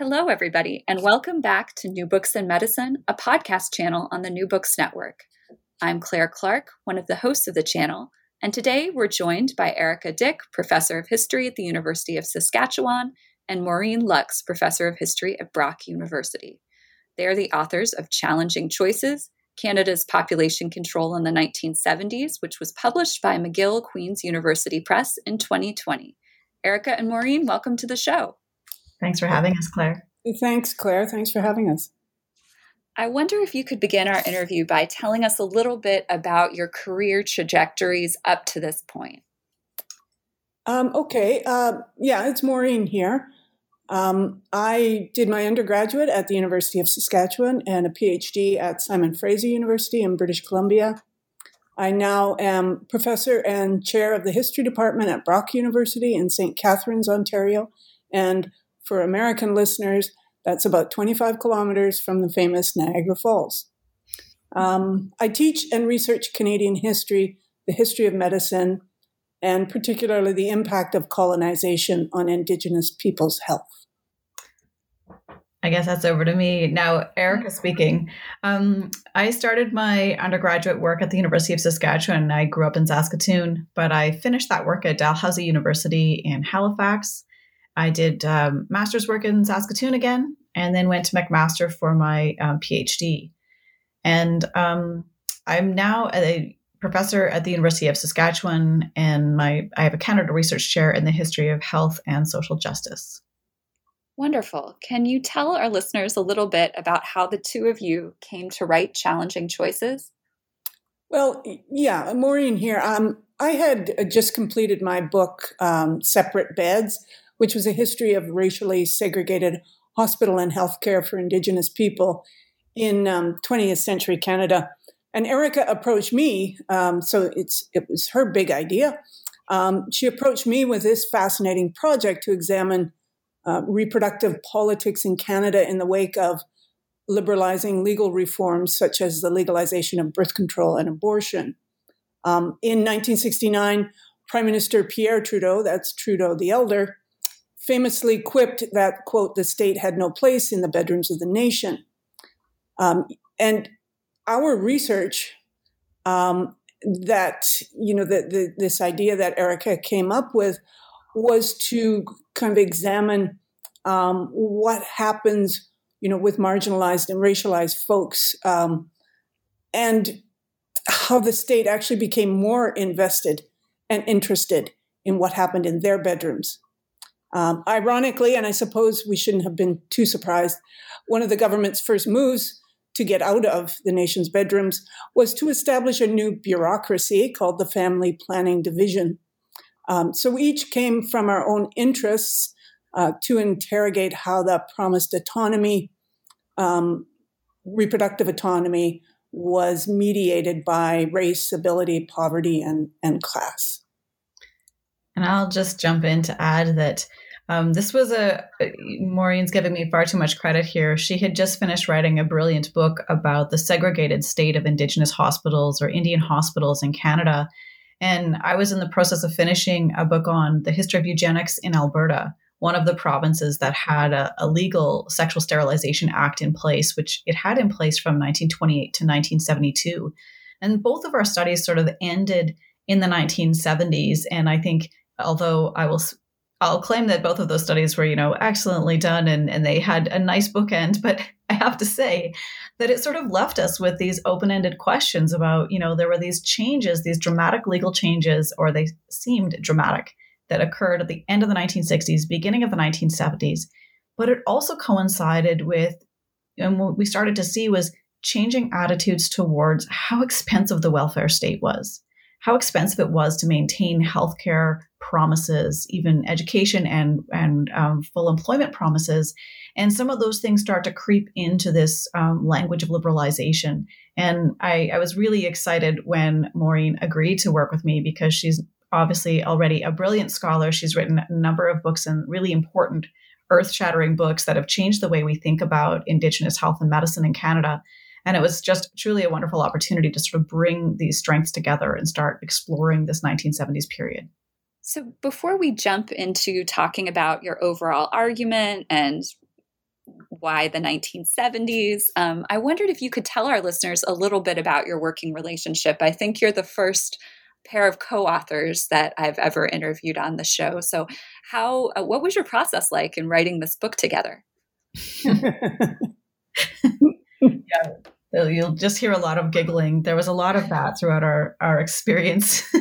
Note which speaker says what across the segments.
Speaker 1: Hello, everybody, and welcome back to New Books in Medicine, a podcast channel on the New Books Network. I'm Claire Clark, one of the hosts of the channel, and today we're joined by Erika Dyck, Professor of History at the University of Saskatchewan, and Maureen Lux, Professor of History at Brock University. They are the authors of Challenging Choices Canada's Population Control in the 1970s, which was published by McGill Queen's University Press in 2020. Erika and Maureen, welcome to the show.
Speaker 2: Thanks for having us, Claire.
Speaker 3: Thanks, Claire. Thanks for having us.
Speaker 1: I wonder if you could begin our interview by telling us a little bit about your career trajectories up to this point.
Speaker 3: Um, okay. Uh, yeah, it's Maureen here. Um, I did my undergraduate at the University of Saskatchewan and a PhD at Simon Fraser University in British Columbia. I now am professor and chair of the history department at Brock University in St. Catharines, Ontario, and for American listeners, that's about 25 kilometers from the famous Niagara Falls. Um, I teach and research Canadian history, the history of medicine, and particularly the impact of colonization on Indigenous people's health.
Speaker 2: I guess that's over to me. Now, Erika speaking. Um, I started my undergraduate work at the University of Saskatchewan. I grew up in Saskatoon, but I finished that work at Dalhousie University in Halifax. I did um, master's work in Saskatoon again, and then went to McMaster for my um, PhD. And um, I'm now a professor at the University of Saskatchewan, and my I have a Canada Research Chair in the history of health and social justice.
Speaker 1: Wonderful. Can you tell our listeners a little bit about how the two of you came to write challenging choices?
Speaker 3: Well, yeah, Maureen here. Um, I had just completed my book, um, Separate Beds, which was a history of racially segregated hospital and healthcare for Indigenous people in um, 20th century Canada. And Erika approached me, um, so it's it was her big idea. Um, she approached me with this fascinating project to examine uh, reproductive politics in Canada in the wake of liberalizing legal reforms such as the legalization of birth control and abortion. Um, in 1969, Prime Minister Pierre Trudeau, that's Trudeau the Elder, famously quipped that, quote, the state had no place in the bedrooms of the nation. Um, and our research um, that, you know, the, the, this idea that Erika came up with was to kind of examine um, what happens, you know, with marginalized and racialized folks um, and how the state actually became more invested and interested in what happened in their bedrooms um, ironically, and I suppose we shouldn't have been too surprised, one of the government's first moves to get out of the nation's bedrooms was to establish a new bureaucracy called the Family Planning Division. Um, so we each came from our own interests uh, to interrogate how the promised autonomy, um, reproductive autonomy, was mediated by race, ability, poverty, and, and class.
Speaker 2: And I'll just jump in to add that um, this was a Maureen's giving me far too much credit here. She had just finished writing a brilliant book about the segregated state of Indigenous hospitals or Indian hospitals in Canada. And I was in the process of finishing a book on the history of eugenics in Alberta, one of the provinces that had a, a legal sexual sterilization act in place, which it had in place from 1928 to 1972. And both of our studies sort of ended in the 1970s. And I think although I will I'll claim that both of those studies were, you know, excellently done and, and they had a nice bookend, but I have to say that it sort of left us with these open-ended questions about, you know, there were these changes, these dramatic legal changes, or they seemed dramatic, that occurred at the end of the 1960s, beginning of the 1970s. But it also coincided with, and what we started to see was changing attitudes towards how expensive the welfare state was how expensive it was to maintain healthcare promises, even education and and um, full employment promises, and some of those things start to creep into this um, language of liberalization. And I, I was really excited when Maureen agreed to work with me because she's obviously already a brilliant scholar. She's written a number of books and really important earth shattering books that have changed the way we think about Indigenous health and medicine in Canada. And it was just truly a wonderful opportunity to sort of bring these strengths together and start exploring this 1970s period.
Speaker 1: So, before we jump into talking about your overall argument and why the 1970s, um, I wondered if you could tell our listeners a little bit about your working relationship. I think you're the first pair of co-authors that I've ever interviewed on the show. So, how uh, what was your process like in writing this book together?
Speaker 2: yeah, you'll just hear a lot of giggling. There was a lot of that throughout our our experience.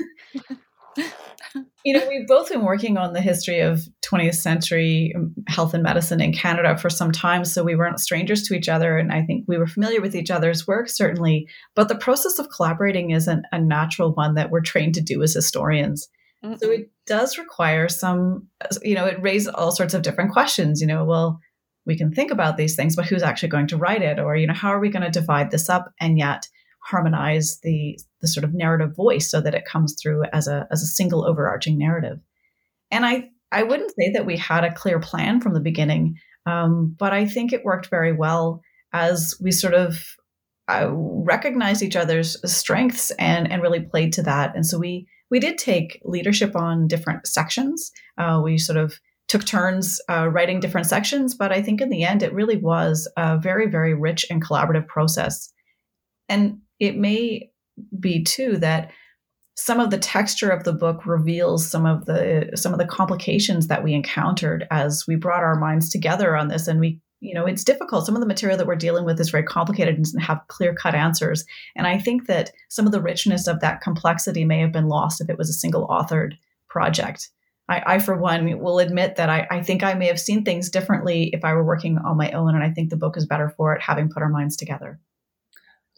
Speaker 2: you know, we've both been working on the history of 20th century um, health and medicine in Canada for some time. So we weren't strangers to each other. And I think we were familiar with each other's work, certainly. But the process of collaborating isn't a natural one that we're trained to do as historians. Mm-hmm. So it does require some, you know, it raises all sorts of different questions. You know, well, we can think about these things, but who's actually going to write it? Or, you know, how are we going to divide this up and yet harmonize the the sort of narrative voice so that it comes through as a as a single overarching narrative. And I I wouldn't say that we had a clear plan from the beginning, um, but I think it worked very well as we sort of uh, recognized each other's strengths and and really played to that. And so we we did take leadership on different sections. Uh, we sort of took turns uh, writing different sections, but I think in the end it really was a very very rich and collaborative process. And it may be too that some of the texture of the book reveals some of the some of the complications that we encountered as we brought our minds together on this. And we you know it's difficult. Some of the material that we're dealing with is very complicated and doesn't have clear cut answers. And i think that some of the richness of that complexity may have been lost if it was a single authored project I, I for one will admit that I, I think i may have seen things differently if i were working on my own and i think the book is better for it having put our minds together.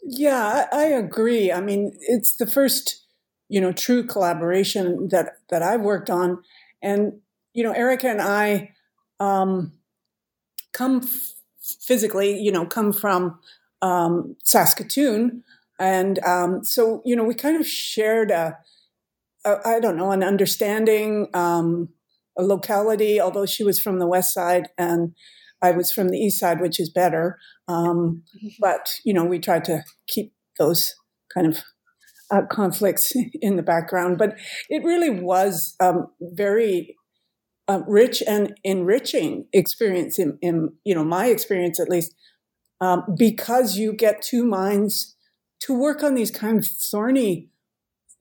Speaker 3: Yeah, I, I agree. I mean, it's the first, you know, true collaboration that that I've worked on, and you know, Erika and I um, come f- physically, you know, come from um, Saskatoon, and um, so you know, we kind of shared a, a I don't know, an understanding, um, a locality. Although she was from the west side and I was from the east side, which is better. Um, mm-hmm. but you know, we tried to keep those kind of uh, conflicts in the background. But it really was um, very uh, rich and enriching experience in, in, you know my experience at least, um, because you get two minds to work on these kind of thorny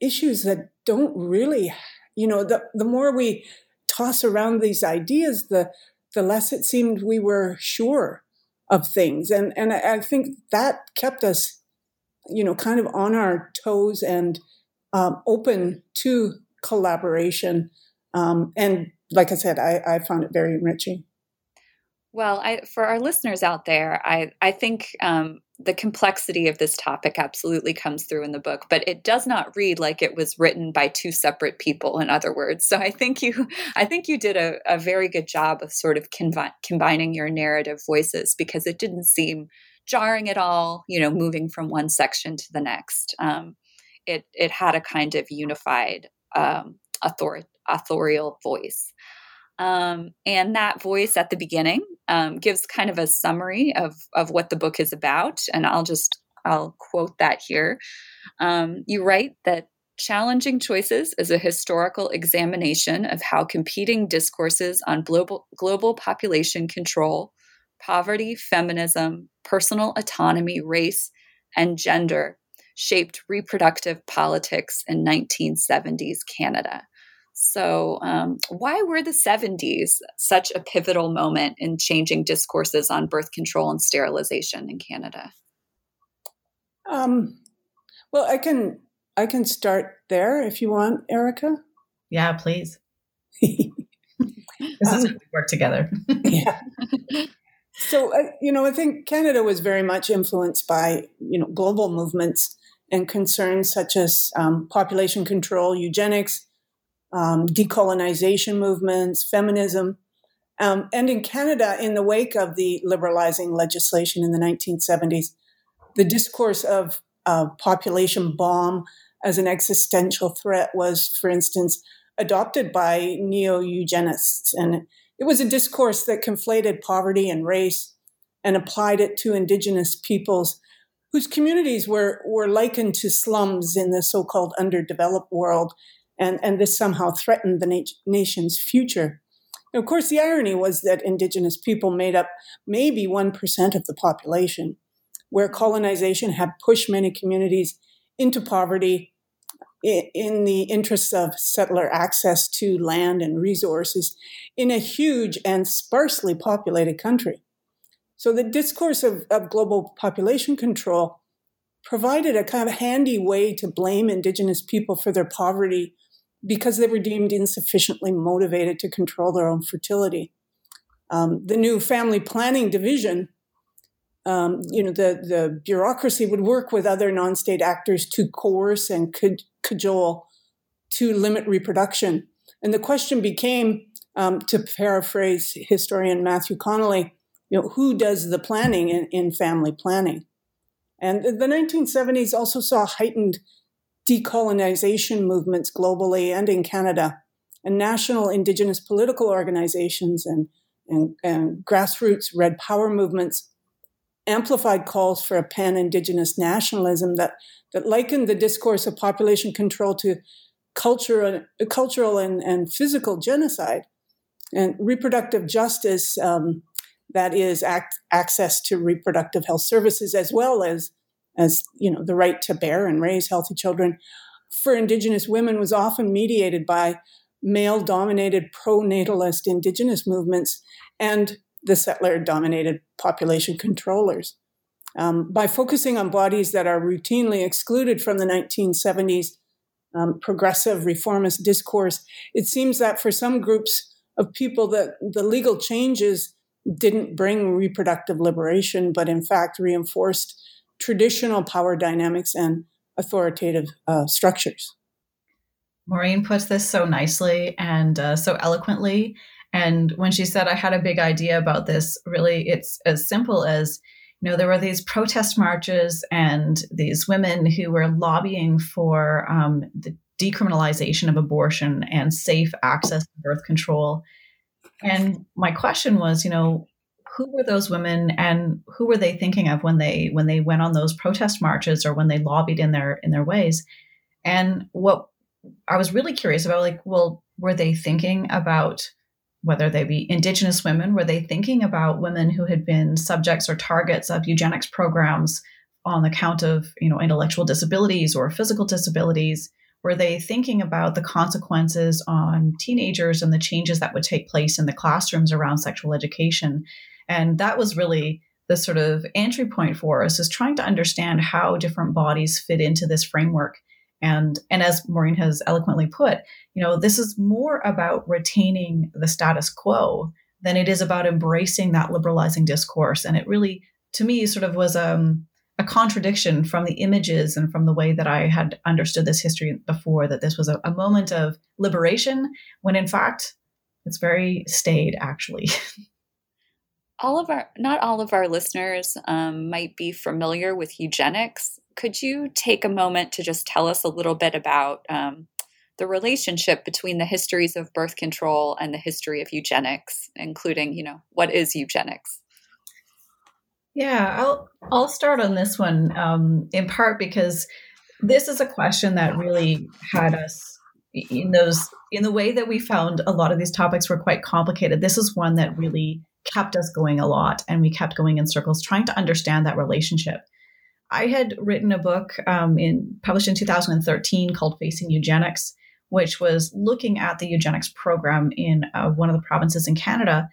Speaker 3: issues that don't really, you know, the the more we toss around these ideas, the the less it seemed we were sure of things. And, and I think that kept us, you know, kind of on our toes and um, open to collaboration. Um, and like I said, I, I found it very enriching.
Speaker 1: Well, I, for our listeners out there, I, I think um, the complexity of this topic absolutely comes through in the book, but it does not read like it was written by two separate people. In other words, so I think you, I think you did a, a very good job of sort of convi- combining your narrative voices because it didn't seem jarring at all. You know, moving from one section to the next, um, it it had a kind of unified um, author- authorial voice. Um, and that voice at the beginning um, gives kind of a summary of, of what the book is about. And I'll just, I'll quote that here. Um, you write that Challenging Choices is a historical examination of how competing discourses on global, global population control, poverty, feminism, personal autonomy, race, and gender shaped reproductive politics in 1970s Canada. So, um, why were the 70s such a pivotal moment in changing discourses on birth control and sterilization in Canada?
Speaker 3: Um, well, I can I can start there if you want, Erika.
Speaker 2: Yeah, please. this is um, we work together.
Speaker 3: yeah. So, uh, you know, I think Canada was very much influenced by, you know, global movements and concerns such as um, population control, eugenics, um, decolonization movements, feminism. Um, and in Canada, in the wake of the liberalizing legislation in the 1970s, the discourse of uh, population bomb as an existential threat was, for instance, adopted by neo eugenists. And it was a discourse that conflated poverty and race and applied it to Indigenous peoples whose communities were, were likened to slums in the so called underdeveloped world. And, and this somehow threatened the nat- nation's future. And of course, the irony was that Indigenous people made up maybe 1% of the population, where colonization had pushed many communities into poverty in the interests of settler access to land and resources in a huge and sparsely populated country. So the discourse of, of global population control provided a kind of handy way to blame indigenous people for their poverty because they were deemed insufficiently motivated to control their own fertility. Um, the new family planning division um, you know, the, the bureaucracy would work with other non-state actors to coerce and cajole to limit reproduction. And the question became, um, to paraphrase historian Matthew Connelly, you know, who does the planning in, in family planning? And the 1970s also saw heightened decolonization movements globally and in Canada, and national Indigenous political organizations and, and, and grassroots Red Power movements amplified calls for a pan Indigenous nationalism that, that likened the discourse of population control to cultural, cultural and, and physical genocide. And reproductive justice, um, that is act, access to reproductive health services as well as, as you know, the right to bear and raise healthy children for Indigenous women was often mediated by male dominated pro natalist Indigenous movements and the settler dominated population controllers. Um, by focusing on bodies that are routinely excluded from the 1970s um, progressive reformist discourse, it seems that for some groups of people that the legal changes didn't bring reproductive liberation, but in fact reinforced traditional power dynamics and authoritative uh, structures.
Speaker 2: Maureen puts this so nicely and uh, so eloquently. And when she said, I had a big idea about this, really, it's as simple as, you know, there were these protest marches and these women who were lobbying for um, the decriminalization of abortion and safe access to birth control. And my question was, you know, who were those women and who were they thinking of when they when they went on those protest marches or when they lobbied in their in their ways? And what I was really curious about, like, well, were they thinking about whether they be indigenous women were they thinking about women who had been subjects or targets of eugenics programs on account of you know intellectual disabilities or physical disabilities were they thinking about the consequences on teenagers and the changes that would take place in the classrooms around sexual education and that was really the sort of entry point for us is trying to understand how different bodies fit into this framework and and as Maureen has eloquently put, you know, this is more about retaining the status quo than it is about embracing that liberalizing discourse. And it really, to me, sort of was um, a contradiction from the images and from the way that I had understood this history before, that this was a, a moment of liberation, when in fact, it's very staid, actually.
Speaker 1: all of our not all of our listeners um, might be familiar with eugenics. Could you take a moment to just tell us a little bit about um, the relationship between the histories of birth control and the history of eugenics including you know what is eugenics?
Speaker 2: Yeah i'll i'll start on this one um, in part because this is a question that really had us in those in the way that we found a lot of these topics were quite complicated. This is one that really kept us going a lot and we kept going in circles trying to understand that relationship. I had written a book um, in published in 2013 called facing eugenics which was looking at the eugenics program in uh, one of the provinces in canada.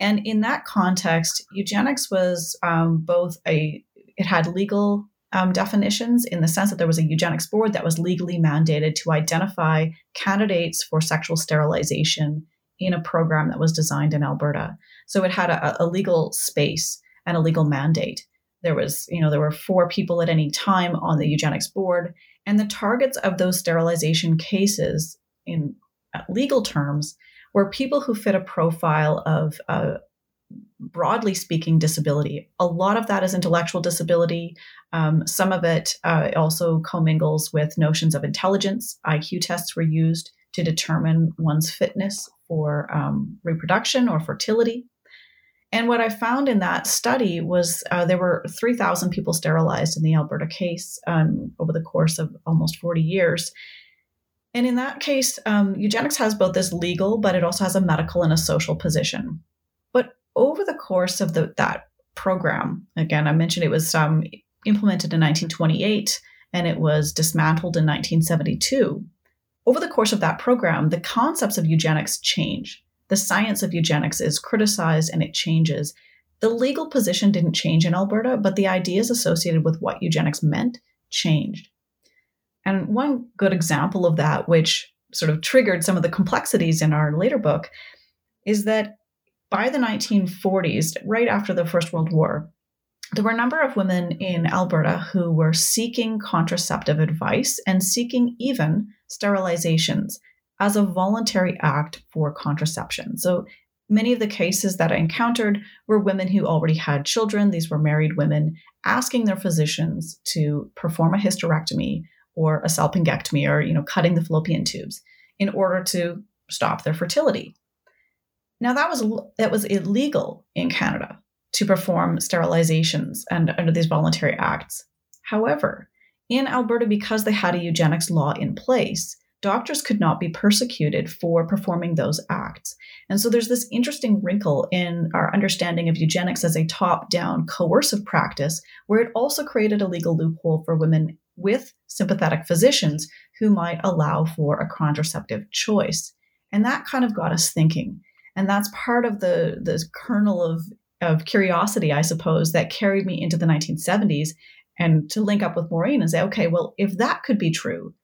Speaker 2: And in that context eugenics was um, both a it had legal um, definitions in the sense that there was a eugenics board that was legally mandated to identify candidates for sexual sterilization in a program that was designed in Alberta. So it had a, a legal space and a legal mandate. There was, you know, there were four people at any time on the eugenics board, and the targets of those sterilization cases, in legal terms, were people who fit a profile of uh, broadly speaking, disability. A lot of that is intellectual disability. Um, some of it uh, also commingles with notions of intelligence. IQ tests were used to determine one's fitness for um, reproduction or fertility. And what I found in that study was uh, there were 3,000 people sterilized in the Alberta case um, over the course of almost 40 years. And in that case, um, eugenics has both this legal, but it also has a medical and a social position But over the course of the, that program, again, I mentioned it was um, implemented in 1928 and it was dismantled in 1972. Over the course of that program, the concepts of eugenics change. The science of eugenics is criticized and it changes. The legal position didn't change in Alberta, but the ideas associated with what eugenics meant changed. And one good example of that, which sort of triggered some of the complexities in our later book, is that by the 1940s, right after the First World War, there were a number of women in Alberta who were seeking contraceptive advice and seeking even sterilizations as a voluntary act for contraception. So many of the cases that I encountered were women who already had children. These were married women asking their physicians to perform a hysterectomy or a salpingectomy or you know cutting the fallopian tubes in order to stop their fertility. Now that was that was illegal in Canada to perform sterilizations and under these voluntary acts. However, in Alberta, because they had a eugenics law in place, doctors could not be persecuted for performing those acts. And so there's this interesting wrinkle in our understanding of eugenics as a top down coercive practice, where it also created a legal loophole for women with sympathetic physicians who might allow for a contraceptive choice. And that kind of got us thinking and that's part of the the kernel of of curiosity, I suppose, that carried me into the 1970s. And to link up with Maureen and say, okay, well, if that could be true,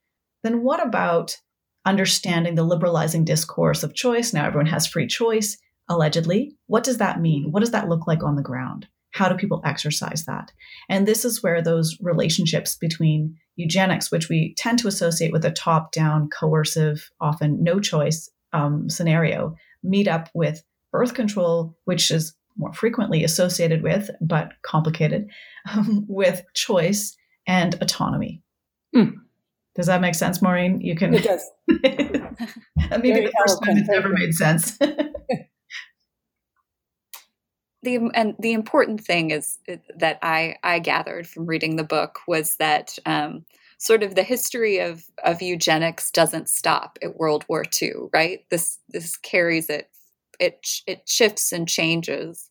Speaker 2: then what about understanding the liberalizing discourse of choice? Now everyone has free choice, allegedly. What does that mean? What does that look like on the ground? How do people exercise that? And this is where those relationships between eugenics, which we tend to associate with a top down, coercive, often no choice um, scenario, meet up with birth control, which is more frequently associated with, but complicated, um, with choice and autonomy. Mm. Does that make sense, Maureen? You can.
Speaker 3: It does.
Speaker 2: maybe Very the first time it's ever made sense.
Speaker 1: the and the important thing is that I I gathered from reading the book was that um, sort of the history of of eugenics doesn't stop at World War II, right? This this carries it it it shifts and changes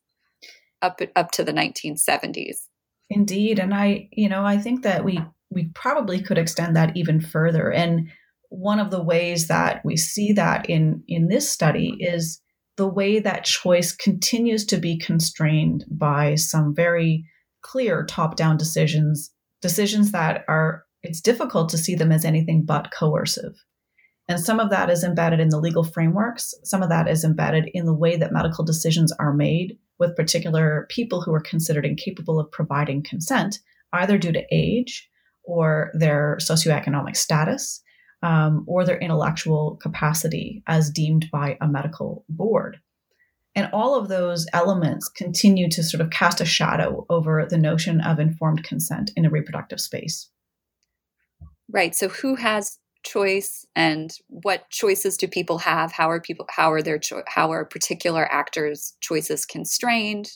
Speaker 1: up up to the 1970s.
Speaker 2: Indeed, and I you know I think that we we probably could extend that even further. And one of the ways that we see that in in this study is the way that choice continues to be constrained by some very clear top down decisions decisions that are it's difficult to see them as anything but coercive. And some of that is embedded in the legal frameworks. Some of that is embedded in the way that medical decisions are made with particular people who are considered incapable of providing consent, either due to age or their socioeconomic status um, or their intellectual capacity as deemed by a medical board. And all of those elements continue to sort of cast a shadow over the notion of informed consent in a reproductive space.
Speaker 1: Right. So who has choice and what choices do people have? How are people how are their cho- how are particular actors choices constrained?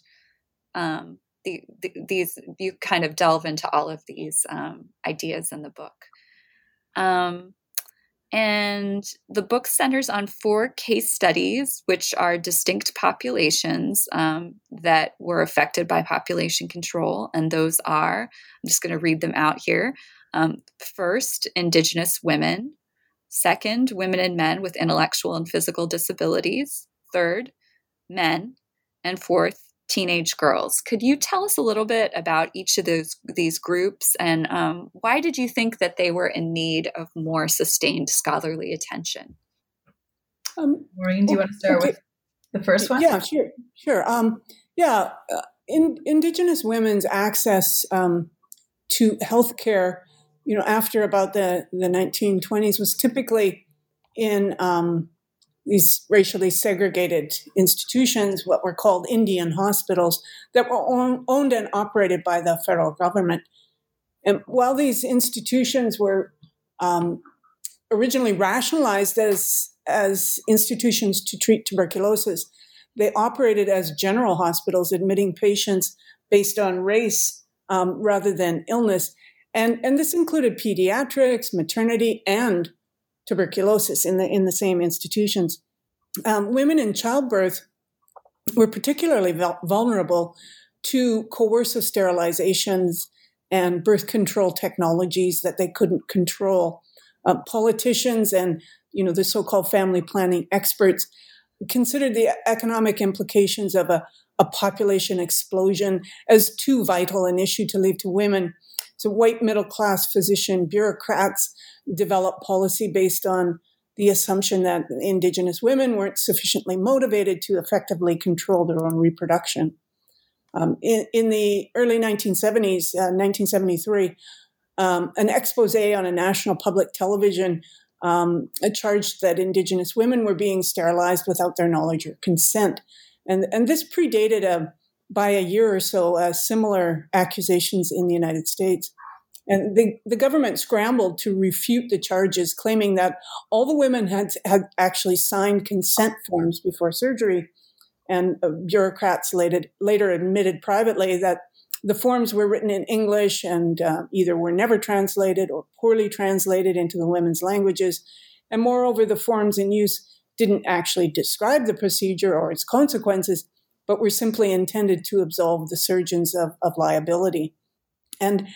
Speaker 1: Um, the, the, these you kind of delve into all of these um, ideas in the book. Um, and the book centers on four case studies, which are distinct populations um, that were affected by population control. And those are, I'm just going to read them out here um, first, Indigenous women. Second, women and men with intellectual and physical disabilities. Third, men. And fourth, teenage girls. Could you tell us a little bit about each of those these groups and um, why did you think that they were in need of more sustained scholarly attention?
Speaker 2: Um, Maureen, do you want to start okay. with the first one?
Speaker 3: Yeah, sure, sure. Um, yeah, uh, in, Indigenous women's access um, to healthcare, you know, after about the, the 1920s was typically in um, these racially segregated institutions, what were called Indian hospitals, that were own, owned and operated by the federal government. And while these institutions were um, originally rationalized as as institutions to treat tuberculosis, they operated as general hospitals, admitting patients based on race um, rather than illness. And, and this included pediatrics, maternity, and tuberculosis in the, in the same institutions. Um, women in childbirth were particularly vulnerable to coercive sterilizations and birth control technologies that they couldn't control. Uh, politicians and you know the so-called family planning experts considered the economic implications of a, a population explosion as too vital an issue to leave to women. So white middle class physician bureaucrats developed policy based on the assumption that indigenous women weren't sufficiently motivated to effectively control their own reproduction. Um, in, in, the early 1970s, uh, 1973, um, an expose on a national public television um, charged that Indigenous women were being sterilized without their knowledge or consent. And, and this predated a, by a year or so uh, similar accusations in the United States. And the, the government scrambled to refute the charges, claiming that all the women had, had actually signed consent forms before surgery. And uh, bureaucrats later, later admitted privately that the forms were written in English and uh, either were never translated or poorly translated into the women's languages. And moreover, the forms in use didn't actually describe the procedure or its consequences, but were simply intended to absolve the surgeons of, of liability. And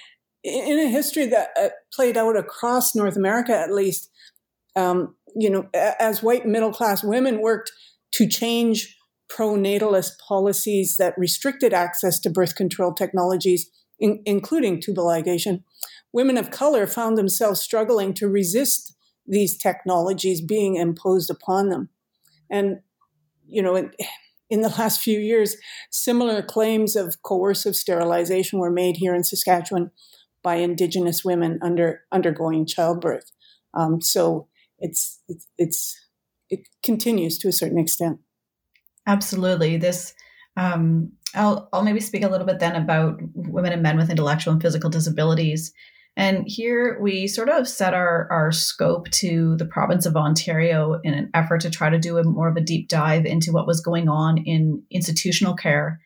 Speaker 3: in a history that uh, played out across North America, at least, um, you know, as white middle class women worked to change pro-natalist policies that restricted access to birth control technologies, in, including tubal ligation, women of color found themselves struggling to resist these technologies being imposed upon them. And, you know, in, the last few years, similar claims of coercive sterilization were made here in Saskatchewan by Indigenous women under undergoing childbirth. Um, so it's, it's, it's it continues to a certain extent.
Speaker 2: Absolutely. This um, I'll I'll maybe speak a little bit then about women and men with intellectual and physical disabilities. And here we sort of set our, our scope to the province of Ontario in an effort to try to do a more of a deep dive into what was going on in institutional care.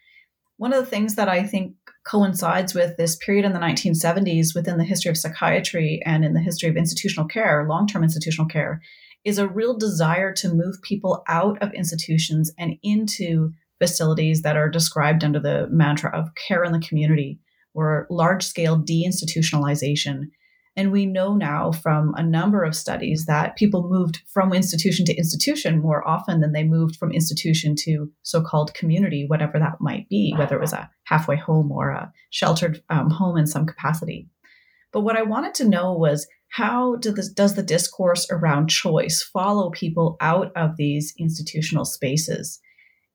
Speaker 2: One of the things that I think coincides with this period in the 1970s within the history of psychiatry and in the history of institutional care, long term institutional care, is a real desire to move people out of institutions and into facilities that are described under the mantra of care in the community or large scale deinstitutionalization. And we know now from a number of studies that people moved from institution to institution more often than they moved from institution to so called community, whatever that might be, whether it was a halfway home or a sheltered um, home in some capacity. But what I wanted to know was how do this, does the discourse around choice follow people out of these institutional spaces?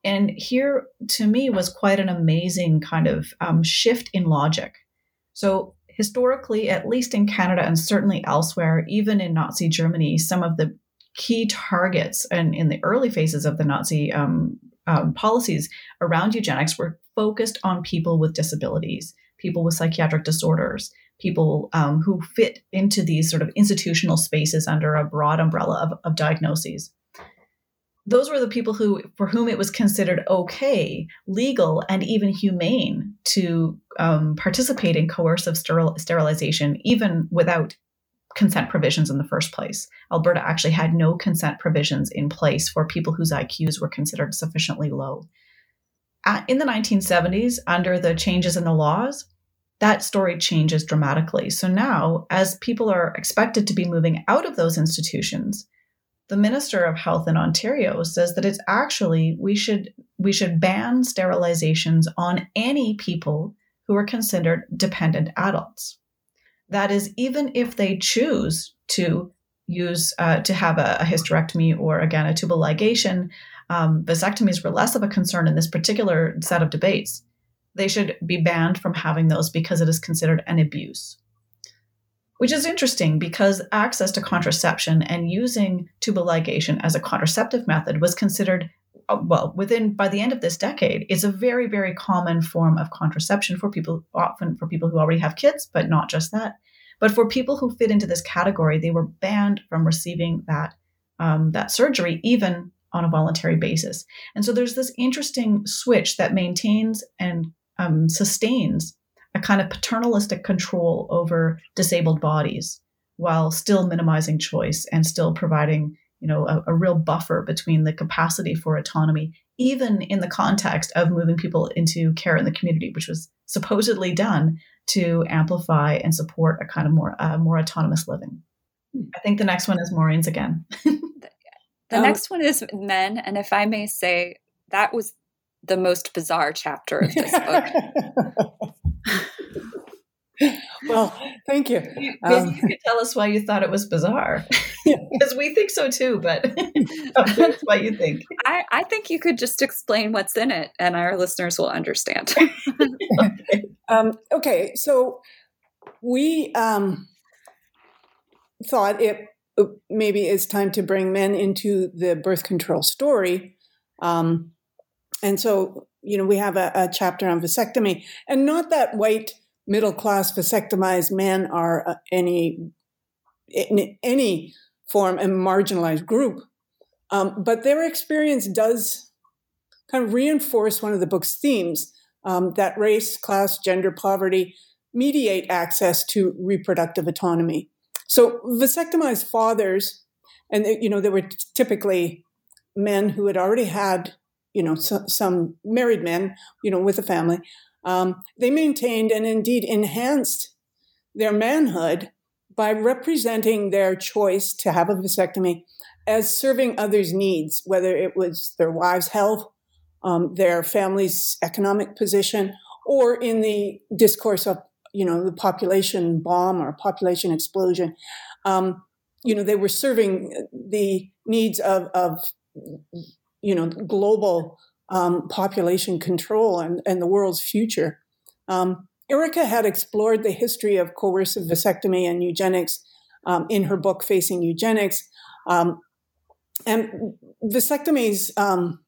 Speaker 2: And here, to me, was quite an amazing kind of um, shift in logic. So, historically, at least in Canada and certainly elsewhere, even in Nazi Germany, some of the key targets and in the early phases of the Nazi um, um, policies around eugenics were focused on people with disabilities, people with psychiatric disorders, people um, who fit into these sort of institutional spaces under a broad umbrella of, of diagnoses those were the people who for whom it was considered okay legal and even humane to um, participate in coercive steril- sterilization even without consent provisions in the first place alberta actually had no consent provisions in place for people whose iqs were considered sufficiently low in the 1970s under the changes in the laws that story changes dramatically. So now, as people are expected to be moving out of those institutions, the Minister of Health in Ontario says that it's actually we should we should ban sterilizations on any people who are considered dependent adults. That is, even if they choose to use uh, to have a, a, hysterectomy or again a tubal ligation, um, vasectomies were less of a concern in this particular set of debates they should be banned from having those because it is considered an abuse. Which is interesting because access to contraception and using tubal ligation as a contraceptive method was considered uh, well within by the end of this decade is a very very common form of contraception for people often for people who already have kids but not just that. But for people who fit into this category they were banned from receiving that um, that surgery even on a voluntary basis. And so there's this interesting switch that maintains and um, sustains a kind of paternalistic control over disabled bodies while still minimizing choice and still providing you know a, a, real buffer between the capacity for autonomy even in the context of moving people into care in the community which was supposedly done to amplify and support a kind of more uh, more autonomous living. Hmm. i think the next one is maureen's again.
Speaker 1: The um, next one is men and if i may say that was the most bizarre chapter of this book
Speaker 3: well, thank you.
Speaker 2: Um, you could tell us why you thought it was bizarre. Because we think so too, but that's what you think.
Speaker 1: I, I think you could just explain what's in it and our listeners will understand.
Speaker 3: okay. Um, okay, so we um, thought it uh, maybe it's time to bring men into the birth control story. Um, and so, you know, we have a, a chapter on vasectomy, and not that white middle class vasectomized men are uh, any in any form a marginalized group. Um, but their experience does kind of reinforce one of the book's themes um, that race, class, gender, poverty mediate access to reproductive autonomy. So vasectomized fathers, and you know, they were typically men who had already had, you know, so, some married men, you know, with a family, um, they maintained and indeed enhanced their manhood by representing their choice to have a vasectomy as serving others' needs, whether it was their wives' health, um, their family's economic position, or in the discourse of you know the population bomb or population explosion. Um, you know they were serving the needs of, of you know global um, population control and, and the world's future. Um, Erika had explored the history of coercive vasectomy and eugenics um, in her book, Facing Eugenics. Um, and vasectomies, um,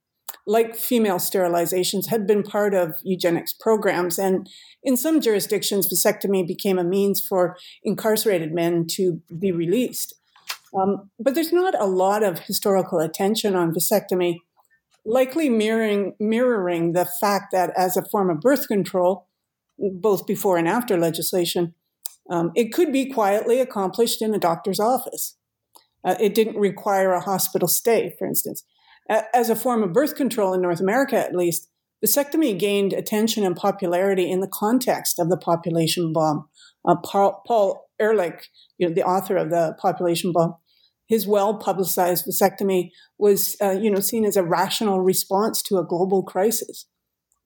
Speaker 3: like female sterilizations, had been part of eugenics programs. And in some jurisdictions, vasectomy became a means for incarcerated men to be released. Um, but there's not a lot of historical attention on vasectomy likely mirroring mirroring the fact that as a form of birth control, both before and after legislation, um, it could be quietly accomplished in a doctor's office. Uh, it didn't require a hospital stay, for instance. As a form of birth control in North America, at least, vasectomy gained attention and popularity in the context of the population bomb. Uh, Paul, Paul Ehrlich, you know, the author of the population bomb, his well-publicized vasectomy was, uh, you know, seen as a rational response to a global crisis.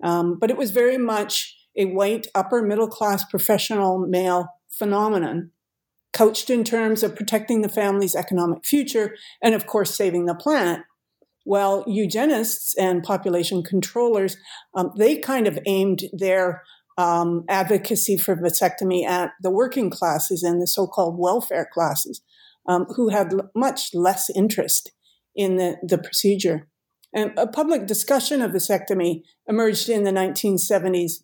Speaker 3: Um, but it was very much a white upper middle class professional male phenomenon, couched in terms of protecting the family's economic future and, of course, saving the planet. Well, eugenists and population controllers, um, they kind of aimed their um, advocacy for vasectomy at the working classes and the so-called welfare classes um, who had l- much less interest in the, the procedure. And a public discussion of vasectomy emerged in the 1970s,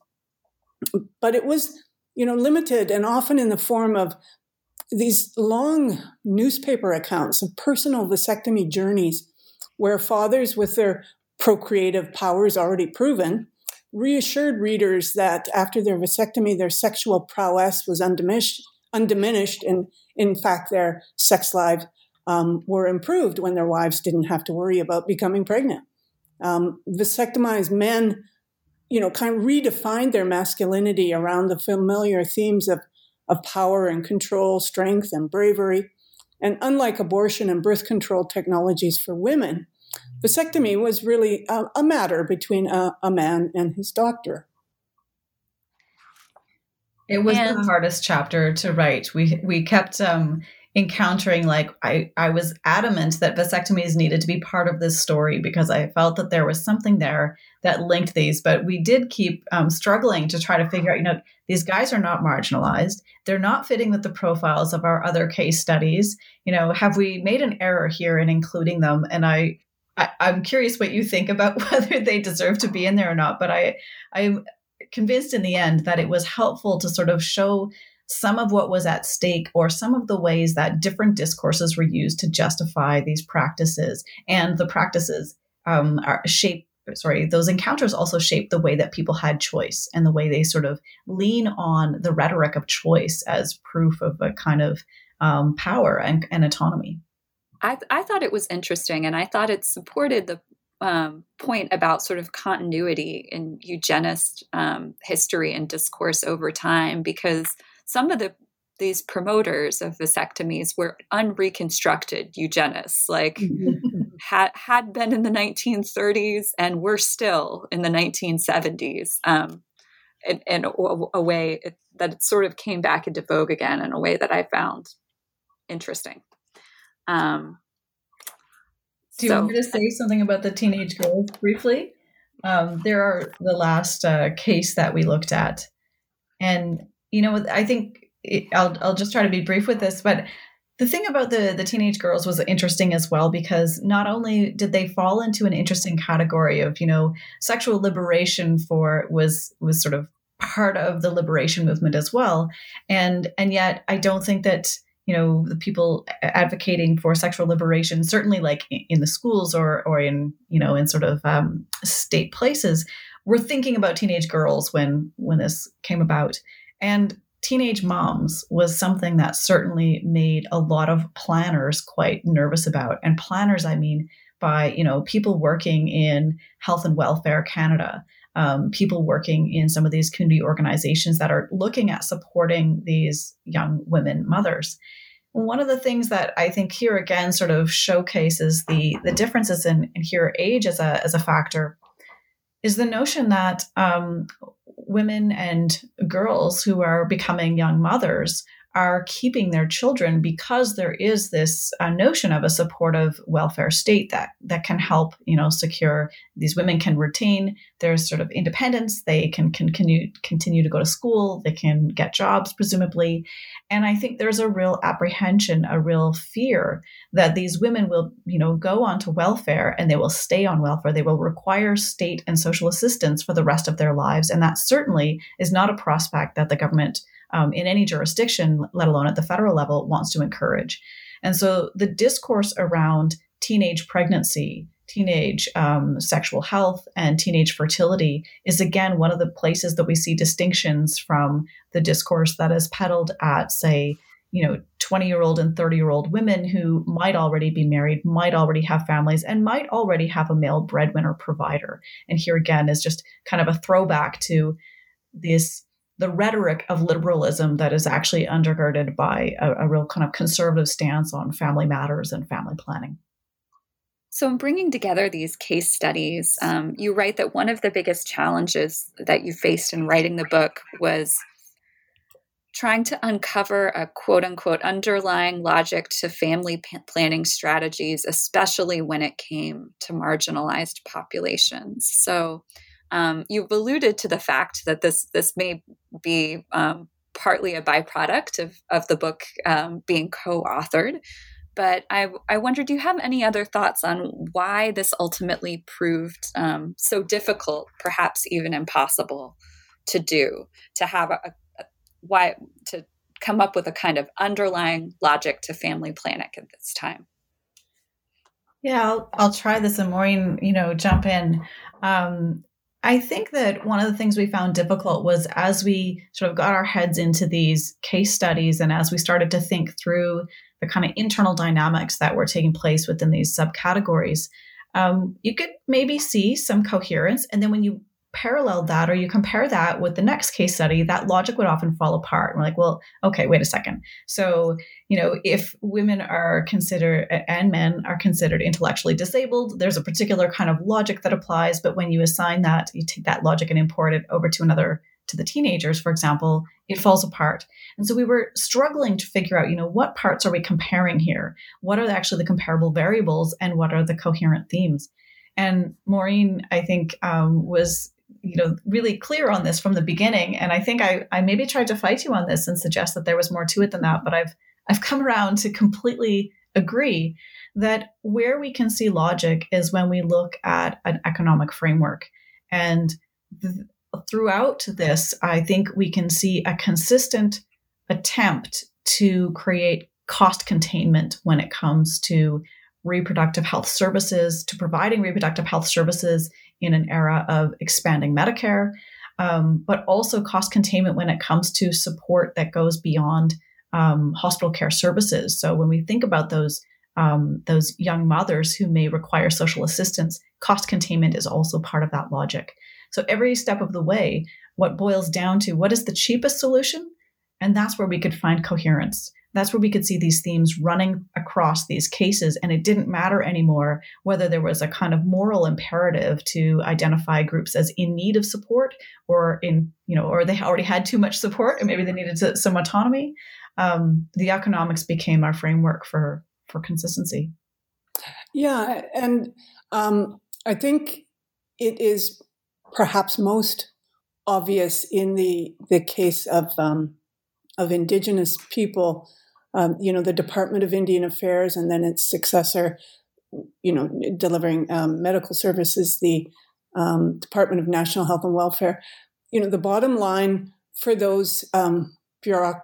Speaker 3: but it was, you know, limited and often in the form of these long newspaper accounts of personal vasectomy journeys where fathers with their procreative powers already proven reassured readers that after their vasectomy, their sexual prowess was undiminished, undiminished and in fact, their sex lives um, were improved when their wives didn't have to worry about becoming pregnant. Um, vasectomized men, you know, kind of redefined their masculinity around the familiar themes of, of power and control, strength and bravery. And unlike abortion and birth control technologies for women, vasectomy was really a, a matter between a, a man and his doctor.
Speaker 2: It was and, the hardest chapter to write. We we kept um, encountering like I, I was adamant that vasectomies needed to be part of this story because I felt that there was something there that linked these. But we did keep um, struggling to try to figure out, you know, these guys are not marginalized. They're not fitting with the profiles of our other case studies. You know, have we made an error here in including them? And I, I I'm curious what you think about whether they deserve to be in there or not. But I I'm convinced in the end that it was helpful to sort of show some of what was at stake or some of the ways that different discourses were used to justify these practices and the practices um, are shape sorry those encounters also shape the way that people had choice and the way they sort of lean on the rhetoric of choice as proof of a kind of um, power and, and autonomy.
Speaker 1: I, I thought it was interesting and i thought it supported the um, point about sort of continuity in eugenist um, history and discourse over time because some of the these promoters of vasectomies were unreconstructed eugenists, like mm-hmm. had had been in the 1930s and were still in the 1970s, um, in, in a, a, way it, that it sort of came back into vogue again in a way that I found interesting. Um,
Speaker 2: Do you so, want me to say something about the teenage girls briefly? Um, there are the last uh, case that we looked at, and you know, I think it, I'll I'll just try to be brief with this, but the thing about the the teenage girls was interesting as well because not only did they fall into an interesting category of you know sexual liberation for was was sort of part of the liberation movement as well, and and yet I don't think that you know the people advocating for sexual liberation certainly like in the schools or or in you know in sort of um, state places were thinking about teenage girls when when this came about and teenage moms was something that certainly made a lot of planners quite nervous about. And planners, I mean, by you know people working in health and welfare Canada, um, people working in some of these community organizations that are looking at supporting these young women mothers. One of the things that I think here again sort of showcases the the differences in, in here age as a as a factor is the notion that um, women and girls who are becoming young mothers are keeping their children because there is this uh, notion of a supportive welfare state that that can help you know secure these women can retain their sort of independence. They can can continue continue to go to school. They can get jobs presumably. And i think there's a real apprehension a real fear that these women will you know go on to welfare and they will stay on welfare. They will require state and social assistance for the rest of their lives. And that certainly is not a prospect that the government um, in any jurisdiction, let alone at the federal level, wants to encourage. And so the discourse around teenage pregnancy, teenage um, sexual health, and teenage fertility is again one of the places that we see distinctions from the discourse that is peddled at, say, you know 20 year old and 30 year old women who might already be married might already have families and might already have a male breadwinner provider and here again is just kind of a throwback to this the rhetoric of liberalism that is actually undergirded by a, a real kind of conservative stance on family matters and family planning.
Speaker 1: So, in bringing together these case studies, um, you write that one of the biggest challenges that you faced in writing the book was trying to uncover a quote unquote underlying logic to family p- planning strategies, especially when it came to marginalized populations. So, um, you've alluded to the fact that this this may be um, partly a byproduct of, of the book um, being co-authored. But I, I wonder, do you have any other thoughts on why this ultimately proved um, so difficult, perhaps even impossible to do? To have a, a why to come up with a kind of underlying logic to family planning at this time.
Speaker 2: Yeah, I'll, I'll try this and Maureen, you know, jump in. Um, I think that one of the things we found difficult was as we sort of got our heads into these case studies and as we started to think through the kind of internal dynamics that were taking place within these subcategories, um, you could maybe see some coherence. And then when you parallel that or you compare that with the next case study, that logic would often fall apart. And we're like, well, okay, wait a second. So, you know, if women are considered and men are considered intellectually disabled, there's a particular kind of logic that applies. But when you assign that, you take that logic and import it over to another to the teenagers, for example, it falls apart. And so we were struggling to figure out, you know, what parts are we comparing here? What are actually the comparable variables and what are the coherent themes? And Maureen, I think, um, was you know really clear on this from the beginning and i think I, I maybe tried to fight you on this and suggest that there was more to it than that but i've i've come around to completely agree that where we can see logic is when we look at an economic framework. And th- throughout this i think we can see a consistent attempt to create cost containment when it comes to reproductive health services, to providing reproductive health services in an era of expanding Medicare, um, but also cost containment when it comes to support that goes beyond um, hospital care services. So when we think about those um, those young mothers who may require social assistance, cost containment is also part of that logic. So every step of the way, what boils down to what is the cheapest solution, and that's where we could find coherence that's where we could see these themes running across these cases. And it didn't matter anymore whether there was a kind of moral imperative to identify groups as in need of support or in, you know, or they already had too much support and maybe they needed to, some autonomy. Um, the economics became our framework for, for consistency.
Speaker 3: Yeah. And um, I think it is perhaps most obvious in the, the case of, um, of indigenous people um, you know, the Department of Indian Affairs and then its successor, you know, delivering um, medical services, the um, Department of National Health and Welfare. You know, the bottom line for those um, bureauc-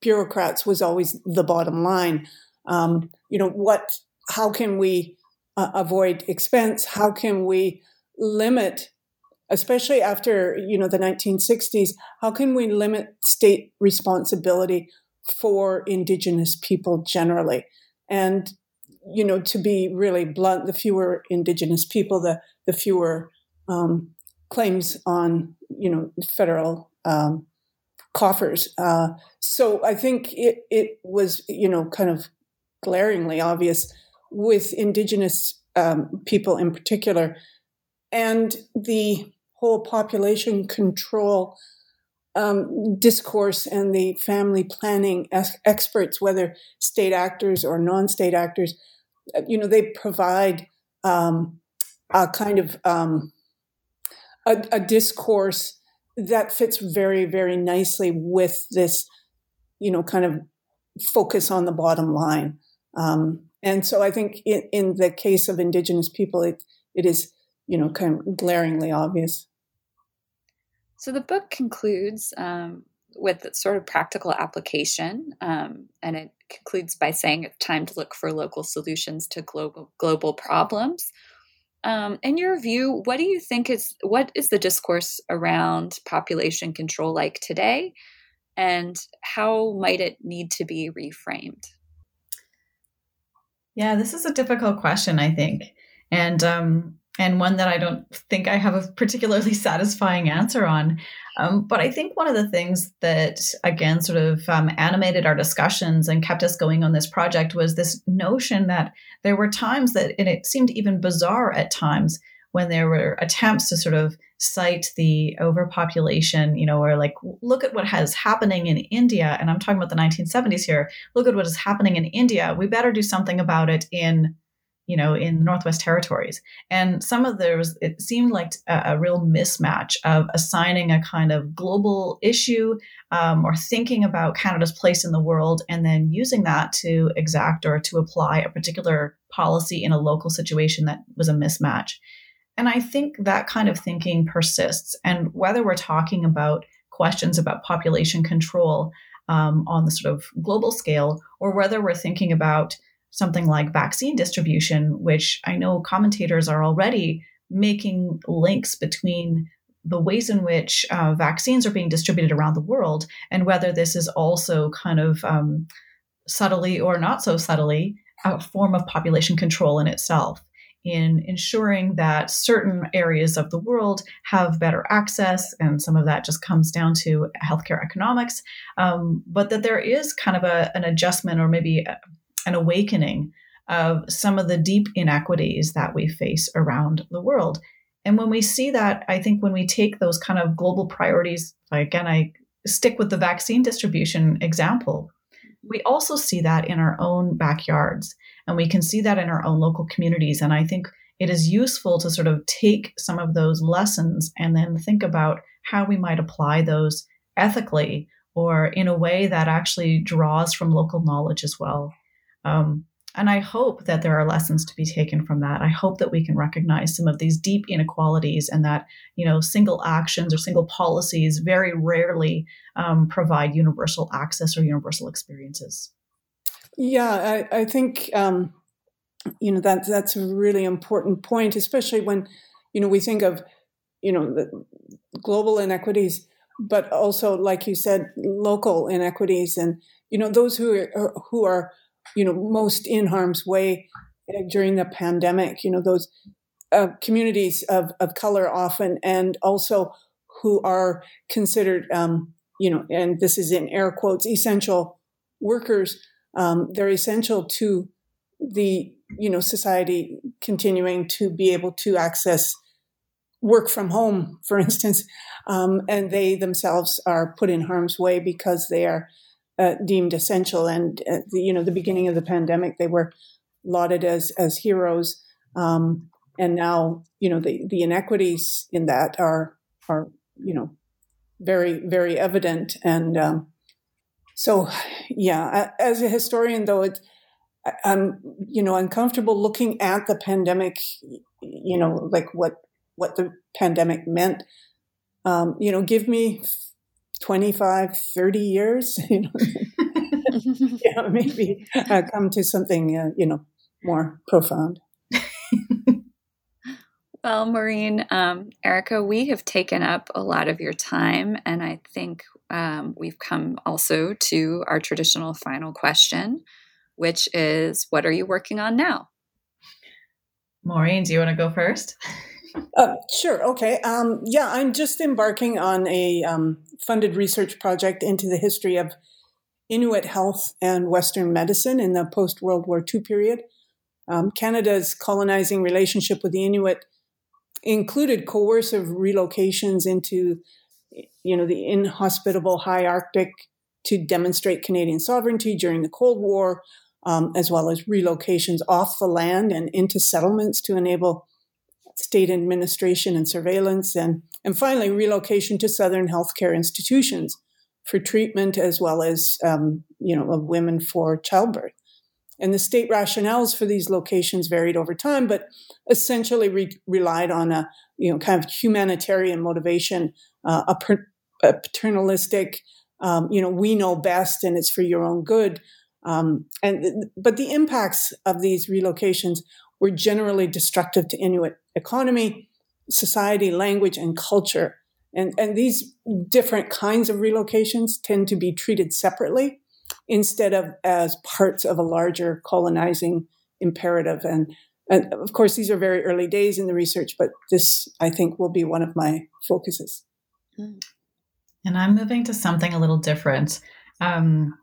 Speaker 3: bureaucrats was always the bottom line. Um, you know, what? How can we uh, avoid expense? How can we limit especially after you know the 1960s how can we limit state responsibility for Indigenous people generally. And, you know, to be really blunt, the fewer Indigenous people, the, the fewer um, claims on, you know, federal um, coffers. Uh, so I think it, it was, you know, kind of glaringly obvious with Indigenous um, people in particular. And the whole population control um, discourse and the family planning experts, whether state actors or non-state actors, uh, you know, they provide um, a kind of um, a, a, discourse that fits very, very nicely with this, you know, kind of focus on the bottom line. Um, and so I think in, in the case of Indigenous people, it, it is, you know, kind of glaringly obvious.
Speaker 1: So the book concludes um, with sort of practical application, um, and it concludes by saying it's time to look for local solutions to global global problems. Um, in your view, what do you think is what is the discourse around population control like today, and how might it need to be reframed?
Speaker 2: Yeah, this is a difficult question, I think, and um, and one that I don't think I have a particularly satisfying answer on. Um, but I think one of the things that, again, sort of um, animated our discussions and kept us going on this project was this notion that there were times that, and it seemed even bizarre at times, when there were attempts to sort of cite the overpopulation, you know, or like, look at what has happening in India. And I'm talking about the 1970s here. Look at what is happening in India. We better do something about it in you know, in the Northwest Territories. And some of those, it seemed like a, a real mismatch of assigning a kind of global issue um, or thinking about Canada's place in the world and then using that to exact or to apply a particular policy in a local situation that was a mismatch. And I think that kind of thinking persists. And whether we're talking about questions about population control um, on the sort of global scale, or whether we're thinking about something like vaccine distribution, which I know commentators are already making links between the ways in which uh, vaccines are being distributed around the world and whether this is also kind of um, subtly or not so subtly a form of population control in itself in ensuring that certain areas of the world have better access, and some of that just comes down to healthcare economics, um, but that there is kind of a, an adjustment or maybe an awakening of some of the deep inequities that we face around the world. and when we see that, I think when we take those kind of global priorities, again, I stick with the vaccine distribution example, we also see that in our own backyards and we can see that in our own local communities. And I think it is useful to sort of take some of those lessons and then think about how we might apply those ethically or in a way that actually draws from local knowledge as well. Um, and I hope that there are lessons to be taken from that. I hope that we can recognize some of these deep inequalities and that, you know, single actions or single policies very rarely um, provide universal access or universal experiences.
Speaker 3: Yeah, I, I think, um, you know, that that's a really important point, especially when, you know, we think of, you know, global inequities, but also, like you said, local inequities and, you know, those who are, who are you know, most in harm's way uh, during the pandemic. You know, those uh, communities of, of color often, and also who are considered, um, you know, and this is in air quotes, essential workers. Um, they're essential to the, you know, society continuing to be able to access work from home, for instance, um, and they themselves are put in harm's way because they are uh, deemed essential. And uh, the, you know, the beginning of the pandemic, they were lauded as as heroes, um, and now you know the the inequities in that are are you know very very evident. And um, so, yeah, as a historian, though, I'm you know uncomfortable looking at the pandemic. You know, like what what the pandemic meant. Um, you know, give me 25, 30 years, you know, yeah, maybe uh, come to something, uh, you know, more profound.
Speaker 1: well, Maureen, um, Erika, we have taken up a lot of your time, and I think um, we've come also to our traditional final question, which is what are you working on now?
Speaker 2: Maureen, do you want to go first?
Speaker 3: Uh, sure. Okay. Um, yeah, I'm just embarking on a um, funded research project into the history of Inuit health and Western medicine in the post World War II period. Um, Canada's colonizing relationship with the Inuit included coercive relocations into, you know, the inhospitable high Arctic to demonstrate Canadian sovereignty during the Cold War, um, as well as relocations off the land and into settlements to enable state administration and surveillance, and, and finally, relocation to Southern healthcare institutions for treatment as well as, um, you know, of women for childbirth. And the state rationales for these locations varied over time, but essentially re- relied on a, you know, kind of humanitarian motivation, uh, a, per- a, paternalistic, um, you know, we know best and it's for your own good. Um, and but the impacts of these relocations were generally destructive to Inuit economy, society, language, and culture. And, and these different kinds of relocations tend to be treated separately instead of as parts of a larger colonizing imperative. And, and of course, these are very early days in the research, but this, I think, will be one of my focuses.
Speaker 2: And I'm moving to something a little different. Um,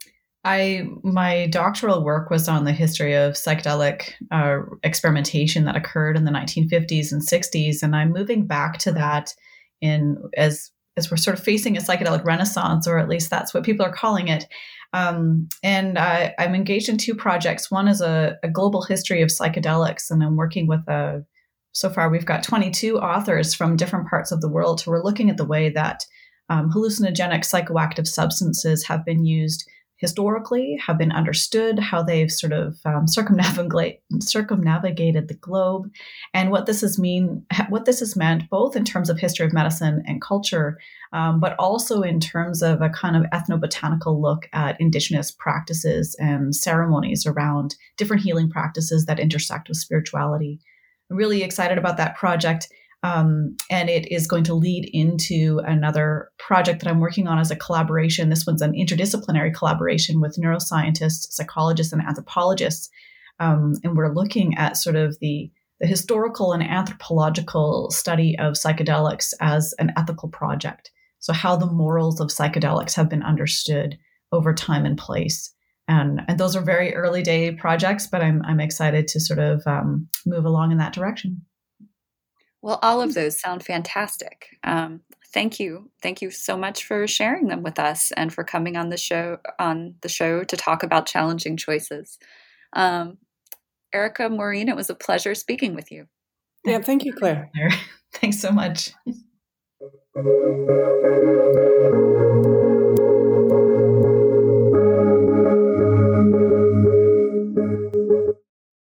Speaker 2: I my doctoral work was on the history of psychedelic uh, experimentation that occurred in the 1950s and 60s, and I'm moving back to that in as as we're sort of facing a psychedelic renaissance, or at least that's what people are calling it. Um, and I, am engaged in two projects. One is a, a, global history of psychedelics, and I'm working with a. So far, we've got 22 authors from different parts of the world who are looking at the way that um, hallucinogenic psychoactive substances have been used historically have been understood, how they've sort of um, circumnavigate, circumnavigated the globe, and what this has mean, what this has meant, both in terms of history of medicine and culture, um, but also in terms of a kind of ethnobotanical look at indigenous practices and ceremonies around different healing practices that intersect with spirituality. I'm really excited about that project. Um, and it is going to lead into another project that I'm working on as a collaboration. This one's an interdisciplinary collaboration with neuroscientists, psychologists, and anthropologists. Um, and we're looking at sort of the, the historical and anthropological study of psychedelics as an ethical project. So, how the morals of psychedelics have been understood over time and place. And, and those are very early day projects, but I'm, I'm excited to sort of um, move along in that direction.
Speaker 1: Well, all of those sound fantastic. Um, thank you, thank you so much for sharing them with us and for coming on the show on the show to talk about challenging choices. Um, Erika Maureen, it was a pleasure speaking with you.
Speaker 3: Yeah, thank you, Claire.
Speaker 2: Thanks so much.